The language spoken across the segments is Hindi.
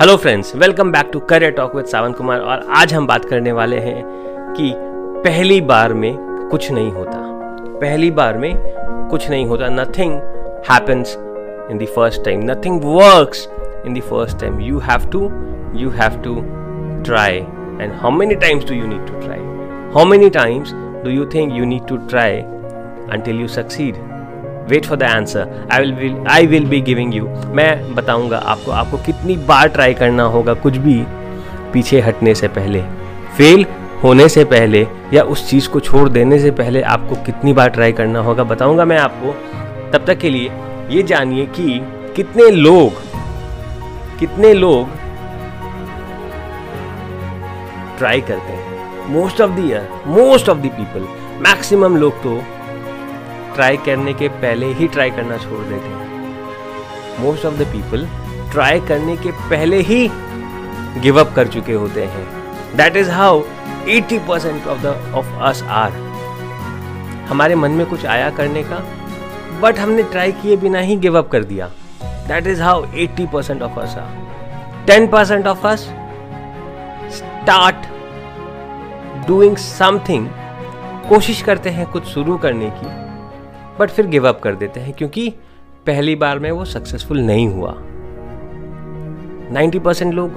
Hello friends welcome back to career talk with Sawan Kumar और आज हम बात करने वाले हैं कि पहली बार में कुछ नहीं होता। पहली बार में कुछ नहीं होता। Nothing happens in the first time nothing works in the first time you have to you have to try and how many times do you need to try how many times do you think you need to try until you succeed? Wait for the answer I will I will be giving you मैं बताऊँगा आपको आपको कितनी बार ट्राई करना होगा कुछ भी पीछे हटने से पहले फेल होने से पहले या उस चीज़ को छोड़ देने से पहले आपको कितनी बार ट्राई करना होगा बताऊँगा मैं आपको। तब तक के लिए ये जानिए कि कितने लोग कितने लोग ट्राई करते हैं। Most of the year most of the people maximum लोग तो ट्राई करने के पहले ही ट्राई करना छोड़ देते हैं। Most of the people try करने के पहले ही गिव अप कर चुके होते हैं। That is how 80% percent of the of us are हमारे मन में कुछ आया करने का बट हमने ट्राई किए बिना ही गिव अप कर दिया। That is how 80% percent of us are 10 percent of us start doing something कोशिश करते हैं कुछ शुरू करने की। बट फिर गिव अप कर देते हैं, क्योंकि पहली बार में वो सक्सेसफुल नहीं हुआ। 90 परसेंट लोग,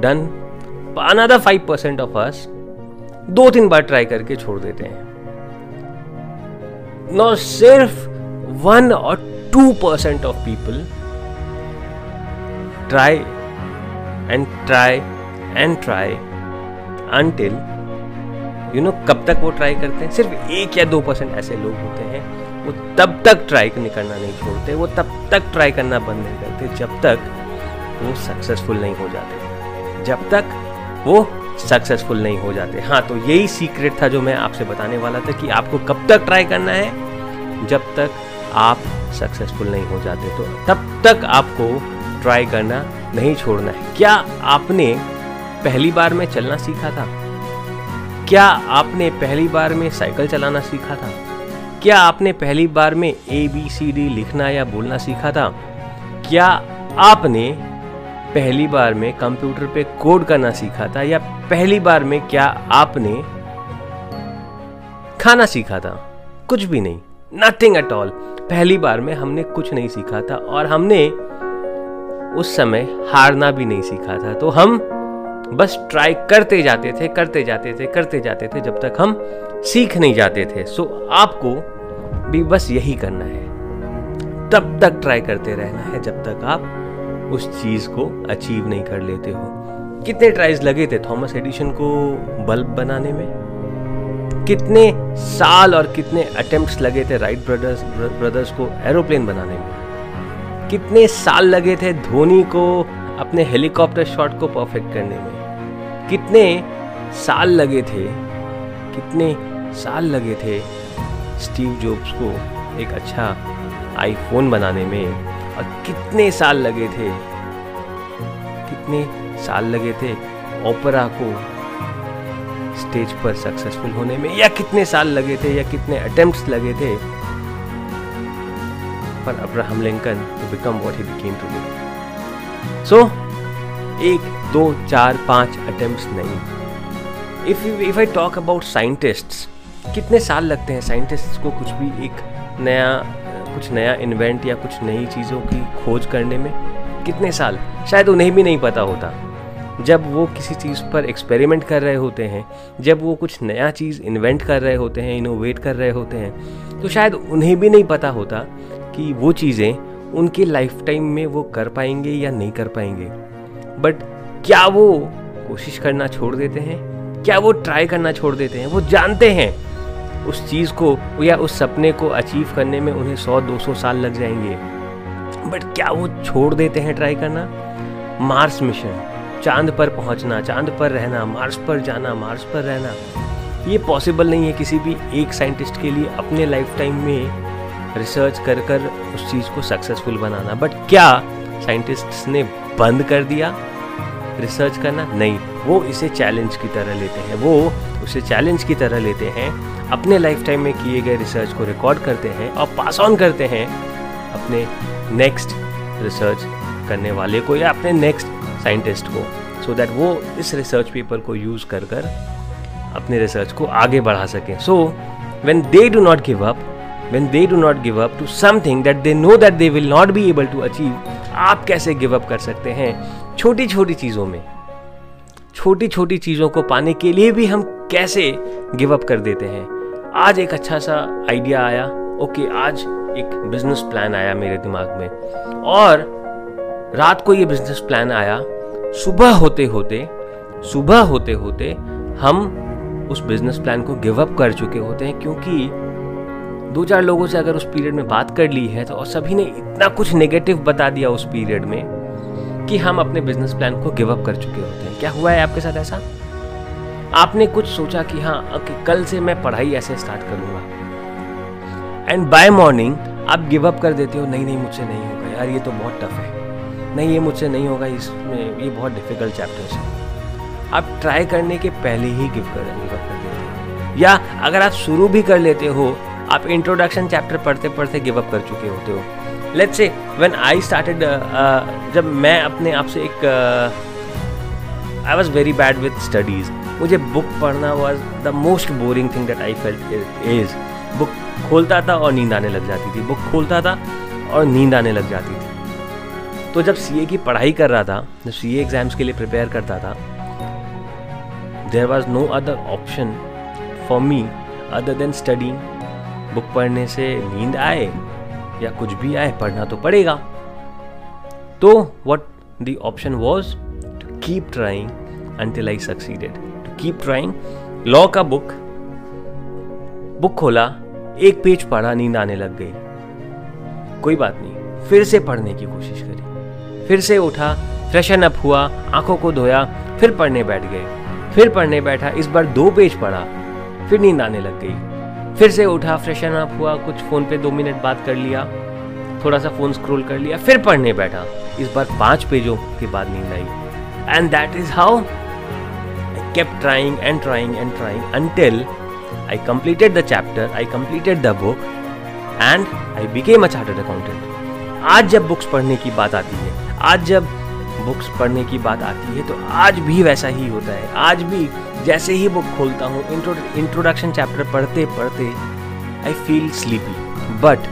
done. Another five percent of us दो तीन बार ट्राई करके छोड़ देते हैं। नो सिर्फ़ वन और two percent of people try and try and try until you know कब तक वो ट्राई करते हैं? सिर्फ़ एक या दो परसेंट ऐसे लोग होते हैं। वो तब तक ट्राई करना नहीं छोड़ते, वो तब तक ट्राई करना बंद नहीं करते जब तक वो सक्सेसफुल नहीं हो जाते। जब तक वो सक्सेसफुल नहीं हो जाते। हाँ तो यही सीक्रेट था जो मैं आपसे बताने वाला था कि आपको कब तक ट्राई करना है, जब तक आप सक्सेसफुल नहीं हो जाते। तो तब तक आपको ट्राई करना नहीं छोड़ना है। क्या आपने पहली बार में चलना सीखा था? क्या आपने पहली बार में साइकिल चलाना सीखा था? क्या आपने पहली बार में ए बी सी डी लिखना या बोलना सीखा था? क्या आपने पहली बार में कंप्यूटर पे कोड करना सीखा था या पहली बार में क्या आपने खाना सीखा था? कुछ भी नहीं नथिंग एट ऑल पहली बार में हमने कुछ नहीं सीखा था और हमने उस समय हारना भी नहीं सीखा था। तो हम बस ट्राई करते जाते थे, करते जाते थे, करते जाते थे जब तक हम सीख नहीं जाते थे। सो आपको भी बस यही करना है। तब तक ट्राई करते रहना है जब तक आप उस चीज़ को अचीव नहीं कर लेते हो। कितने ट्राइज लगे थे थॉमस एडिशन को बल्ब बनाने में? कितने साल और कितने अटेम्प्ट्स लगे थे राइट ब्रदर्स ब्रदर्स को एरोप्लेन बनाने में? कितने साल लगे थे धोनी को अपने हेलीकॉप्टर शॉट को परफेक्ट करने में? कितने साल लगे थे, कितने साल लगे थे स्टीव जॉब्स को एक अच्छा आईफोन बनाने में और कितने साल लगे थे, कितने साल लगे थे ओपरा को स्टेज पर सक्सेसफुल होने में, या कितने साल लगे थे, या कितने अटेम्प्ट्स लगे थे। For Abraham Lincoln to become what he became today so एक, दो, चार, पाँच अटेम्प्ट्स नहीं। If if I talk about scientists कितने साल लगते हैं साइंटिस्ट को कुछ भी एक नया, कुछ नया इन्वेंट या कुछ नई चीज़ों की खोज करने में? कितने साल? शायद उन्हें भी नहीं पता होता। जब वो किसी चीज़ पर एक्सपेरिमेंट कर रहे होते हैं, जब वो कुछ नया चीज़ इन्वेंट कर रहे होते हैं इनोवेट कर रहे होते हैं तो शायद उन्हें भी नहीं पता होता कि वो चीज़ें उनके लाइफ टाइम में वो कर पाएँगे या नहीं कर पाएँगे। बट क्या वो कोशिश करना छोड़ देते हैं? क्या वो ट्राई करना छोड़ देते हैं? वो जानते हैं। उस चीज़ को या उस सपने को अचीव करने में उन्हें सौ, दो सौ साल लग जाएँगे। बट क्या वो छोड़ देते हैं ट्राई करना? मार्स मिशन चाँद पर पहुँचना, चाँद पर रहना मार्स पर जाना मार्स पर रहना। ये पॉसिबल नहीं है किसी भी एक साइंटिस्ट के लिए अपने लाइफ टाइम में रिसर्च कर कर उस चीज़ को सक्सेसफुल बनाना। बट क्या साइंटिस्ट्स ने बंद कर दिया? रिसर्च करना? नहीं। वो इसे चैलेंज की तरह लेते हैं, वो उसे चैलेंज की तरह लेते हैं, अपने लाइफ टाइम में किए गए रिसर्च को रिकॉर्ड करते हैं और पास ऑन करते हैं अपने नेक्स्ट रिसर्च करने वाले को या अपने नेक्स्ट साइंटिस्ट को सो so दैट वो इस रिसर्च पेपर को यूज़ कर कर अपने रिसर्च को आगे बढ़ा सकें। So when they do not give up when they do not give up to something that they know that they will not be able to achieve आप कैसे गिव अप कर सकते हैं छोटी छोटी चीज़ों में? छोटी छोटी चीज़ों को पाने के लिए भी हम कैसे गिव अप कर देते हैं? आज एक अच्छा सा आइडिया आया। ओके आज एक बिज़नेस प्लान आया मेरे दिमाग में। और रात को ये बिज़नेस प्लान आया। सुबह होते होते, सुबह होते होते हम उस बिज़नेस प्लान को गिव अप कर चुके होते हैं क्योंकि दो चार लोगों से अगर उस पीरियड में बात कर ली है तो और सभी ने इतना कुछ नेगेटिव बता दिया उस पीरियड में कि हम अपने बिज़नेस प्लान को गिव अप कर चुके होते हैं। क्या हुआ है आपके साथ ऐसा? आपने कुछ सोचा कि हाँ ओके कल से मैं पढ़ाई ऐसे स्टार्ट करूँगा। एंड बाय मॉर्निंग आप गिव अप कर देते हो, नहीं नहीं, मुझसे नहीं होगा यार, ये तो बहुत टफ है। नहीं, ये मुझसे नहीं होगा, इसमें ये बहुत डिफ़िकल्ट चैप्टर्स है। आप ट्राई करने के पहले ही गिव कर गिव कर देते हो। या अगर आप शुरू भी कर लेते हो, आप इंट्रोडक्शन चैप्टर पढ़ते पढ़ते गिव अप कर चुके होते हो। Let's say when I started जब मैं अपने आप से एक I was very bad with studies मुझे बुक पढ़ना was the most boring thing that I felt is book खोलता था और नींद आने लग जाती थी. बुक खोलता था और नींद आने लग जाती थी. तो जब सी की पढ़ाई कर रहा था, जब सी एग्ज़ाम्स के लिए प्रिपेयर करता था there was no other option for me other than study book पढ़ने से नींद आए. या कुछ भी आए, पढ़ना तो पड़ेगा। तो what the option was to keep trying until I succeeded to keep trying law का बुक बुक खोला, एक पेज पढ़ा, नींद आने लग गई। कोई बात नहीं, फिर से पढ़ने की कोशिश करी। फिर से उठा फ्रेशन अप हुआ, आँखों को धोया, फिर पढ़ने बैठ गए। फिर पढ़ने बैठा, इस बार दो पेज पढ़ा, फिर नींद आने लग गई। फिर से उठा फ्रेशन अप हुआ, कुछ फ़ोन पे दो मिनट बात कर लिया, थोड़ा सा फ़ोन स्क्रॉल कर लिया, फिर पढ़ने बैठा। इस बार पाँच पेजों के बाद नींद आई। And that is how I kept trying and trying and trying until I completed the chapter I completed the book and I became a chartered accountant आज जब बुक्स पढ़ने की बात आती है, आज जब बुक्स पढ़ने की बात आती है तो आज भी वैसा ही होता है। आज भी जैसे ही बुक खोलता हूँ इंट्रोडक्शन चैप्टर पढ़ते पढ़ते I feel sleepy but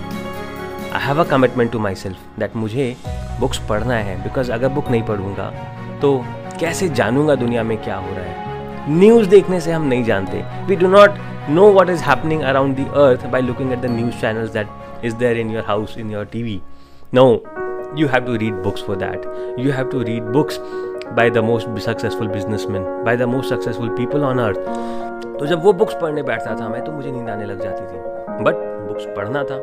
I have a commitment to myself that मुझे बुक्स पढ़ना है बिकॉज़ अगर बुक नहीं पढ़ूँगा तो कैसे जानूँगा दुनिया में क्या हो रहा है? न्यूज़ देखने से हम नहीं जानते। We do not know what is happening around the earth by looking at the news channels that is there in your house in your TV know you have to read books for that. You have to read books by the most successful businessmen by the most successful people on earth. तो जब वो बुक्स पढ़ने बैठता था मैं तो मुझे नींद आने लग जाती थी। बट बुक्स पढ़ना था।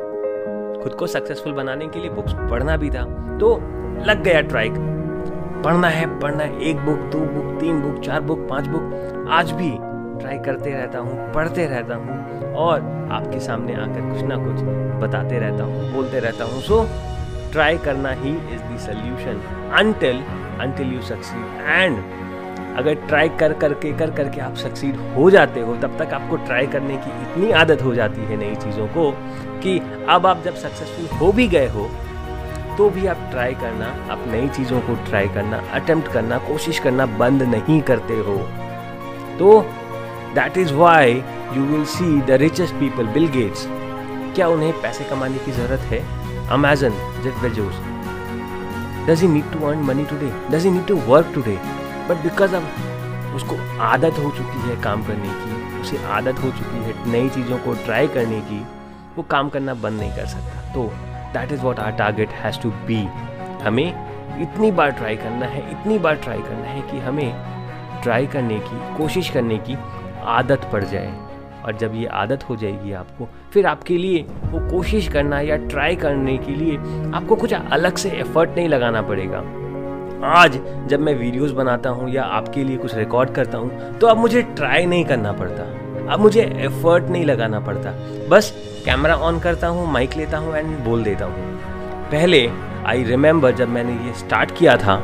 खुद को सक्सेसफुल बनाने के लिए बुक्स पढ़ना भी था। तो लग गया ट्राई पढ़ना है पढ़ना है। एक बुक दो बुक तीन बुक चार बुक पाँच बुक आज भी ट्राई करते रहता हूँ पढ़ते रहता हूँ। और आपके सामने आकर कुछ ना कुछ बताते रहता हूँ बोलते रहता हूँ। सो so, ट्राई करना ही is the solution until until you succeed and अगर ट्राई कर करके कर करके आप सक्सीड हो जाते हो, तब तक आपको ट्राई करने की इतनी आदत हो जाती है नई चीज़ों को कि अब आप जब सक्सेसफुल हो भी गए हो तो भी आप ट्राई करना, आप नई चीज़ों को ट्राई करना अटेम्प्ट करना, कोशिश करना बंद नहीं करते हो। तो that is why you will see the richest people Bill Gates क्या उन्हें पैसे कमाने की ज़रूरत है? Amazon, Jeff Bezos. Does he need to earn money today? Does he need to work today? But because of उसको आदत हो चुकी है काम करने की उसे आदत हो चुकी है नई चीज़ों को ट्राई करने की वो काम करना बंद नहीं कर सकता तो that is what our target has to be हमें इतनी बार ट्राई करना है इतनी बार ट्राई करना है कि हमें ट्राई करने की कोशिश करने की आदत पड़ जाए और जब ये आदत हो जाएगी आपको, फिर आपके लिए वो कोशिश करना या ट्राई करने के लिए आपको कुछ अलग से एफर्ट नहीं लगाना पड़ेगा। आज जब मैं वीडियोस बनाता हूँ या आपके लिए कुछ रिकॉर्ड करता हूँ तो अब मुझे ट्राई नहीं करना पड़ता। अब मुझे एफर्ट नहीं लगाना पड़ता। बस कैमरा ऑन करता हूँ माइक लेता हूँ एंड बोल देता हूँ। पहले आई रिमेंबर जब मैंने ये स्टार्ट किया था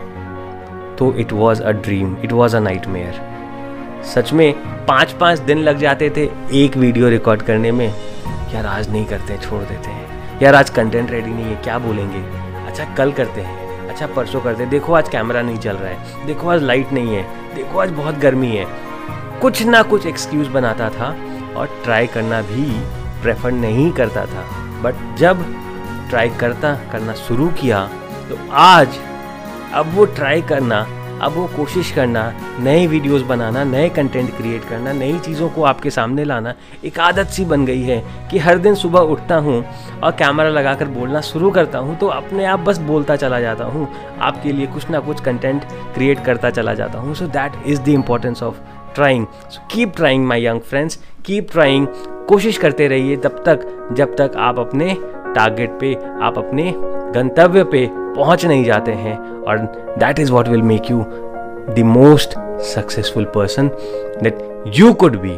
तो it was a dream it was a nightmare सच में पाँच पाँच दिन लग जाते थे एक वीडियो रिकॉर्ड करने में। यार आज नहीं करते, छोड़ देते हैं। यार आज कंटेंट रेडी नहीं है, क्या बोलेंगे? अच्छा कल करते हैं। अच्छा परसों करते हैं। देखो आज कैमरा नहीं चल रहा है। देखो आज लाइट नहीं है। देखो आज बहुत गर्मी है। कुछ ना कुछ एक्सक्यूज़ बनाता था और ट्राई करना भी प्रेफर नहीं करता था। बट जब ट्राई करता, करना शुरू किया तो आज, अब वो ट्राई करना अब वो कोशिश करना, नए वीडियोस बनाना, नए कंटेंट क्रिएट करना, नई चीज़ों को आपके सामने लाना, एक आदत सी बन गई है कि हर दिन सुबह उठता हूँ और कैमरा लगाकर बोलना शुरू करता हूँ तो अपने आप बस बोलता चला जाता हूँ। आपके लिए कुछ ना कुछ कंटेंट क्रिएट करता चला जाता हूँ। So that is the importance of trying so keep trying my young friends keep trying कोशिश करते रहिए तब तक, जब तक आप अपने टारगेट पे, आप अपने गंतव्य पे पहुँच नहीं जाते हैं और that is what will make you the most successful person that you could be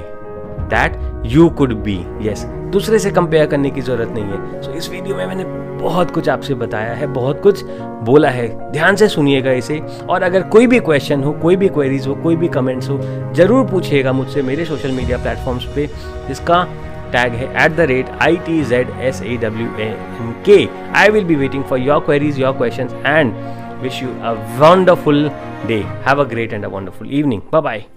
that you could be yes दूसरे से कंपेयर करने की ज़रूरत नहीं है। सो so, इस वीडियो में मैंने बहुत कुछ आपसे बताया है बहुत कुछ बोला है। ध्यान से सुनिएगा इसे और अगर कोई भी क्वेश्चन हो कोई भी क्वेरीज हो कोई भी कमेंट्स हो ज़रूर पूछिएगा मुझसे मेरे सोशल मीडिया प्लेटफॉर्म्स पे जिसका Tag at the rate ITZSAWNK. I will be waiting for your queries, your questions, and wish you a wonderful day. Have a great and a wonderful evening. Bye bye.